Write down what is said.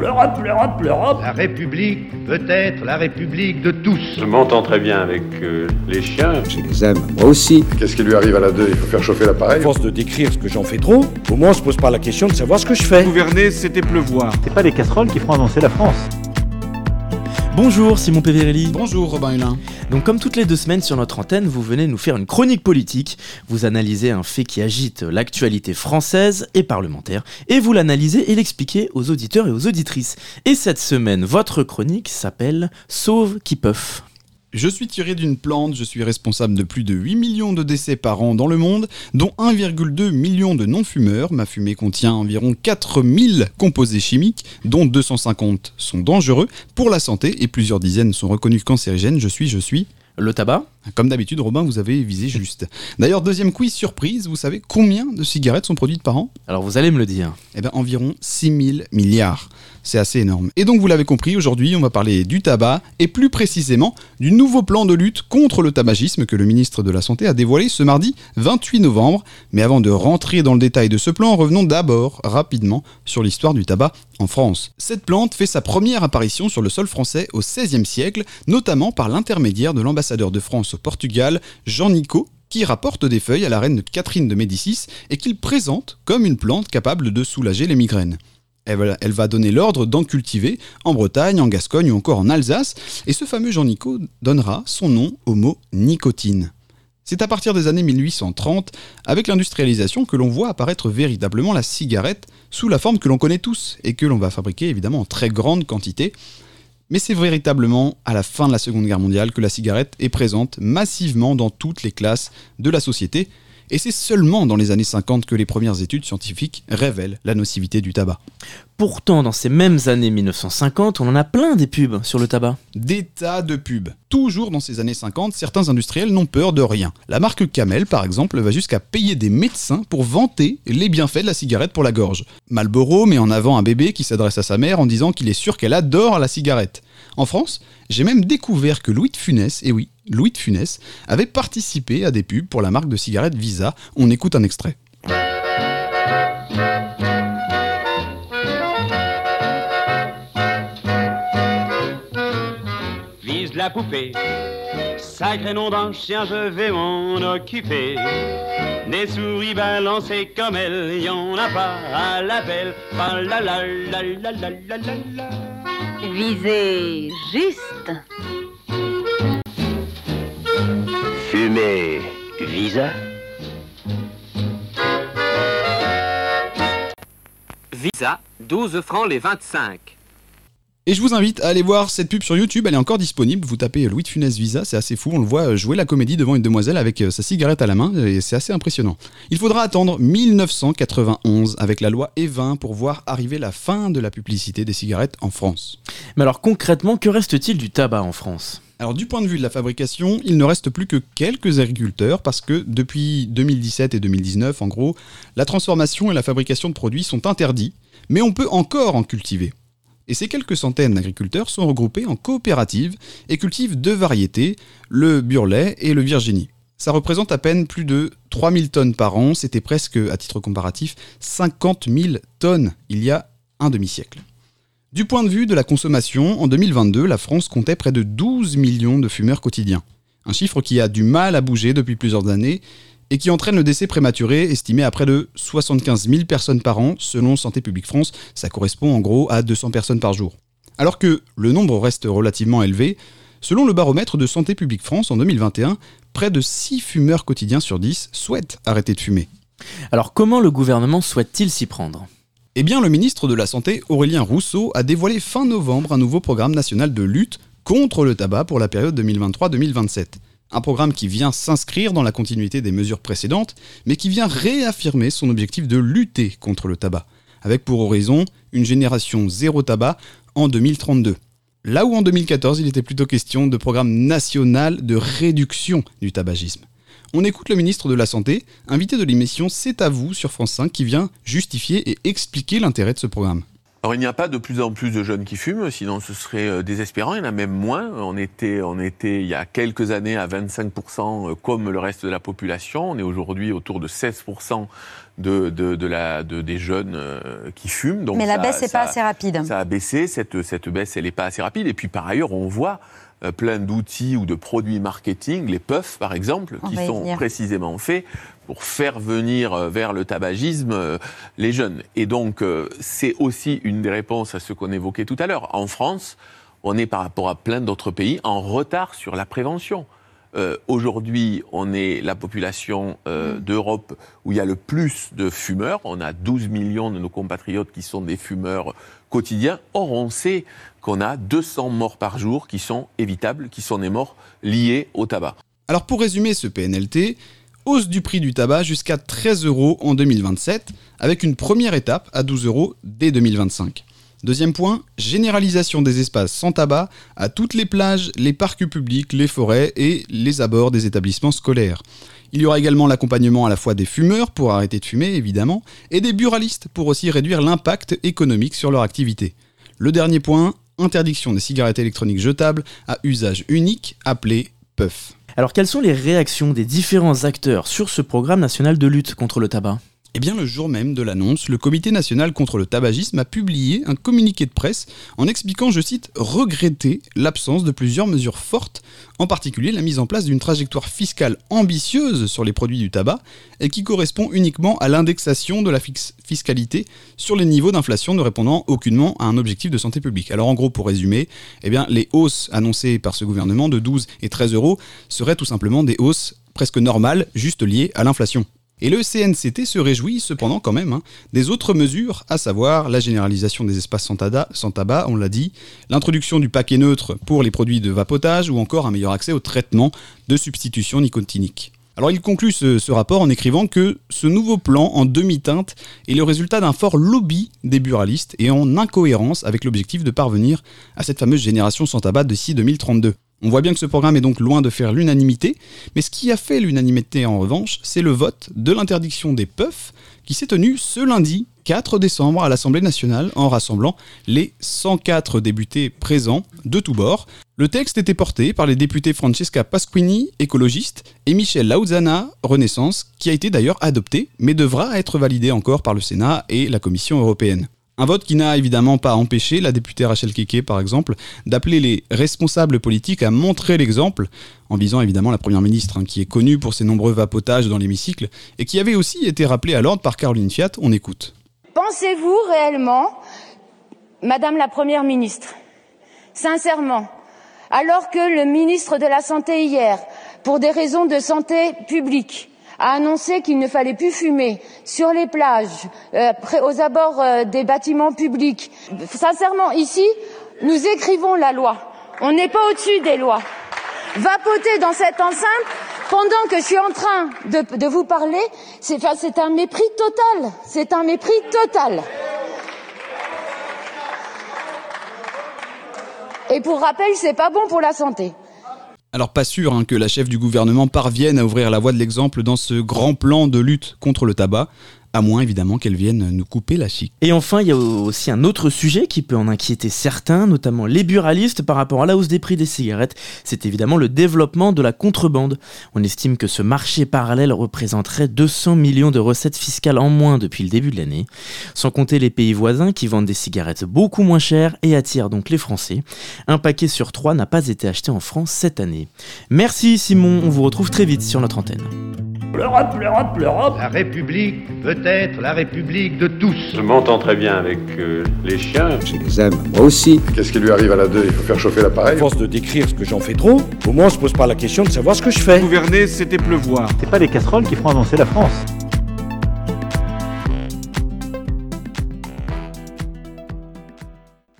L'Europe, l'Europe, l'Europe La République peut être la République de tous. Je m'entends très bien avec euh, les chiens. Je les aime, moi aussi. Qu'est-ce qui lui arrive à la 2 Il faut faire chauffer l'appareil À force de décrire ce que j'en fais trop, au moins on se pose pas la question de savoir ce que je fais. Gouverner, c'était pleuvoir. C'est pas les casseroles qui feront avancer la France. Bonjour Simon Peverelli. Bonjour Robin Hulin. Donc comme toutes les deux semaines sur notre antenne, vous venez nous faire une chronique politique, vous analysez un fait qui agite l'actualité française et parlementaire, et vous l'analysez et l'expliquez aux auditeurs et aux auditrices. Et cette semaine, votre chronique s'appelle Sauve qui peuvent. Je suis tiré d'une plante, je suis responsable de plus de 8 millions de décès par an dans le monde, dont 1,2 million de non-fumeurs. Ma fumée contient environ 4000 composés chimiques, dont 250 sont dangereux pour la santé et plusieurs dizaines sont reconnus cancérigènes. Je suis, je suis... Le tabac? Comme d'habitude, Robin, vous avez visé juste. D'ailleurs, deuxième quiz surprise, vous savez combien de cigarettes sont produites par an Alors vous allez me le dire. Eh bien, environ 6000 milliards. C'est assez énorme. Et donc, vous l'avez compris, aujourd'hui, on va parler du tabac et plus précisément du nouveau plan de lutte contre le tabagisme que le ministre de la Santé a dévoilé ce mardi 28 novembre. Mais avant de rentrer dans le détail de ce plan, revenons d'abord rapidement sur l'histoire du tabac en France. Cette plante fait sa première apparition sur le sol français au XVIe siècle, notamment par l'intermédiaire de l'ambassadeur de France au Portugal, Jean Nicot, qui rapporte des feuilles à la reine Catherine de Médicis et qu'il présente comme une plante capable de soulager les migraines. Elle va donner l'ordre d'en cultiver en Bretagne, en Gascogne ou encore en Alsace, et ce fameux Jean Nicot donnera son nom au mot nicotine. C'est à partir des années 1830, avec l'industrialisation, que l'on voit apparaître véritablement la cigarette sous la forme que l'on connaît tous et que l'on va fabriquer évidemment en très grande quantité. Mais c'est véritablement à la fin de la Seconde Guerre mondiale que la cigarette est présente massivement dans toutes les classes de la société, et c'est seulement dans les années 50 que les premières études scientifiques révèlent la nocivité du tabac. Pourtant, dans ces mêmes années 1950, on en a plein des pubs sur le tabac. Des tas de pubs. Toujours dans ces années 50, certains industriels n'ont peur de rien. La marque Camel, par exemple, va jusqu'à payer des médecins pour vanter les bienfaits de la cigarette pour la gorge. Marlboro met en avant un bébé qui s'adresse à sa mère en disant qu'il est sûr qu'elle adore la cigarette. En France, j'ai même découvert que Louis de Funès, et oui, Louis de Funès, avait participé à des pubs pour la marque de cigarettes Visa. On écoute un extrait. La poupée, sacré nom d'un chien, je vais m'en occuper. Des souris balancées comme elle, y en a pas à l'appel. la la la la la la la la. Visez juste. Fumer Visa Visa, 12 francs les 25. Et je vous invite à aller voir cette pub sur YouTube, elle est encore disponible. Vous tapez Louis de Funès Visa, c'est assez fou. On le voit jouer la comédie devant une demoiselle avec sa cigarette à la main, et c'est assez impressionnant. Il faudra attendre 1991 avec la loi E20 pour voir arriver la fin de la publicité des cigarettes en France. Mais alors concrètement, que reste-t-il du tabac en France? Alors du point de vue de la fabrication, il ne reste plus que quelques agriculteurs parce que depuis 2017 et 2019, en gros, la transformation et la fabrication de produits sont interdits, mais on peut encore en cultiver. Et ces quelques centaines d'agriculteurs sont regroupés en coopératives et cultivent deux variétés, le burlet et le virginie. Ça représente à peine plus de 3000 tonnes par an, c'était presque, à titre comparatif, 50 000 tonnes il y a un demi-siècle. Du point de vue de la consommation, en 2022, la France comptait près de 12 millions de fumeurs quotidiens. Un chiffre qui a du mal à bouger depuis plusieurs années et qui entraîne le décès prématuré estimé à près de 75 000 personnes par an selon Santé publique France. Ça correspond en gros à 200 personnes par jour. Alors que le nombre reste relativement élevé, selon le baromètre de Santé publique France en 2021, près de 6 fumeurs quotidiens sur 10 souhaitent arrêter de fumer. Alors comment le gouvernement souhaite-t-il s'y prendre? Eh bien, le ministre de la Santé, Aurélien Rousseau, a dévoilé fin novembre un nouveau programme national de lutte contre le tabac pour la période 2023-2027. Un programme qui vient s'inscrire dans la continuité des mesures précédentes, mais qui vient réaffirmer son objectif de lutter contre le tabac, avec pour horizon une génération zéro tabac en 2032. Là où en 2014 il était plutôt question de programme national de réduction du tabagisme. On écoute le ministre de la Santé, invité de l'émission C'est à vous sur France 5, qui vient justifier et expliquer l'intérêt de ce programme. Alors il n'y a pas de plus en plus de jeunes qui fument, sinon ce serait euh, désespérant. Il y en a même moins. On était, on était il y a quelques années à 25% euh, comme le reste de la population. On est aujourd'hui autour de 16% de, de, de la, de, des jeunes euh, qui fument. Donc Mais la ça- baisse n'est pas assez rapide. Ça a baissé, cette, cette baisse, elle n'est pas assez rapide. Et puis par ailleurs, on voit euh, plein d'outils ou de produits marketing, les puffs par exemple, On qui sont venir. précisément faits pour faire venir euh, vers le tabagisme euh, les jeunes. Et donc, c'est aussi une des réponses à ce qu'on évoquait tout à l'heure. En France, on est par rapport à plein d'autres pays en retard sur la prévention. Euh, Aujourd'hui, on est la population euh, d'Europe où il y a le plus de fumeurs. On a 12 millions de nos compatriotes qui sont des fumeurs quotidiens. Or, on sait qu'on a 200 morts par jour qui sont évitables, qui sont des morts liées au tabac. Alors pour résumer ce PNLT, hausse du prix du tabac jusqu'à 13 euros en 2027, avec une première étape à 12 euros dès 2025. Deuxième point, généralisation des espaces sans tabac à toutes les plages, les parcs publics, les forêts et les abords des établissements scolaires. Il y aura également l'accompagnement à la fois des fumeurs pour arrêter de fumer évidemment, et des buralistes pour aussi réduire l'impact économique sur leur activité. Le dernier point, interdiction des cigarettes électroniques jetables à usage unique appelé puff. Alors quelles sont les réactions des différents acteurs sur ce programme national de lutte contre le tabac? Eh bien, le jour même de l'annonce, le Comité national contre le tabagisme a publié un communiqué de presse en expliquant, je cite, regretter l'absence de plusieurs mesures fortes, en particulier la mise en place d'une trajectoire fiscale ambitieuse sur les produits du tabac et qui correspond uniquement à l'indexation de la fiscalité sur les niveaux d'inflation ne répondant aucunement à un objectif de santé publique. Alors en gros, pour résumer, eh bien, les hausses annoncées par ce gouvernement de 12 et 13 euros seraient tout simplement des hausses presque normales, juste liées à l'inflation. Et le CNCT se réjouit cependant quand même hein, des autres mesures, à savoir la généralisation des espaces sans tabac, on l'a dit, l'introduction du paquet neutre pour les produits de vapotage ou encore un meilleur accès au traitement de substitution nicotinique. Alors il conclut ce, ce rapport en écrivant que ce nouveau plan en demi-teinte est le résultat d'un fort lobby des buralistes et en incohérence avec l'objectif de parvenir à cette fameuse génération sans tabac d'ici 2032. On voit bien que ce programme est donc loin de faire l'unanimité, mais ce qui a fait l'unanimité en revanche, c'est le vote de l'interdiction des puffs qui s'est tenu ce lundi 4 décembre à l'Assemblée nationale en rassemblant les 104 députés présents de tous bords. Le texte était porté par les députés Francesca Pasquini, écologiste, et Michel Lauzana, Renaissance, qui a été d'ailleurs adopté, mais devra être validé encore par le Sénat et la Commission européenne. Un vote qui n'a évidemment pas empêché la députée Rachel Keke, par exemple, d'appeler les responsables politiques à montrer l'exemple, en visant évidemment la Première ministre, hein, qui est connue pour ses nombreux vapotages dans l'hémicycle, et qui avait aussi été rappelée à l'ordre par Caroline Fiat. On écoute. Pensez-vous réellement, Madame la Première ministre, sincèrement, alors que le ministre de la Santé hier, pour des raisons de santé publique, a annoncé qu'il ne fallait plus fumer sur les plages, euh, aux abords euh, des bâtiments publics. Sincèrement, ici, nous écrivons la loi. On n'est pas au-dessus des lois. Vapoter dans cette enceinte pendant que je suis en train de, vous parler, c'est un mépris total. C'est un mépris total. Et pour rappel, c'est pas bon pour la santé. Alors pas sûr hein, que la chef du gouvernement parvienne à ouvrir la voie de l'exemple dans ce grand plan de lutte contre le tabac, à moins évidemment qu'elle vienne nous couper la chic. Et enfin, il y a aussi un autre sujet qui peut en inquiéter certains, notamment les buralistes par rapport à la hausse des prix des cigarettes. C'est évidemment le développement de la contrebande. On estime que ce marché parallèle représenterait 200 millions de recettes fiscales en moins depuis le début de l'année. Sans compter les pays voisins qui vendent des cigarettes beaucoup moins chères et attirent donc les Français. Un paquet sur trois n'a pas été acheté en France cette année. Merci Simon, on vous retrouve très vite sur notre antenne. L'Europe, l'Europe, l'Europe. La République peut être la République de tous. Je m'entends très bien avec euh, les chiens. Je les aime, moi aussi. Qu'est-ce qui lui arrive à la 2 Il faut faire chauffer À l'appareil. force de décrire ce que j'en fais trop, au moins on se pose pas la question de savoir ce que je fais. Gouverner, c'était pleuvoir. C'est pas les casseroles qui feront avancer la France.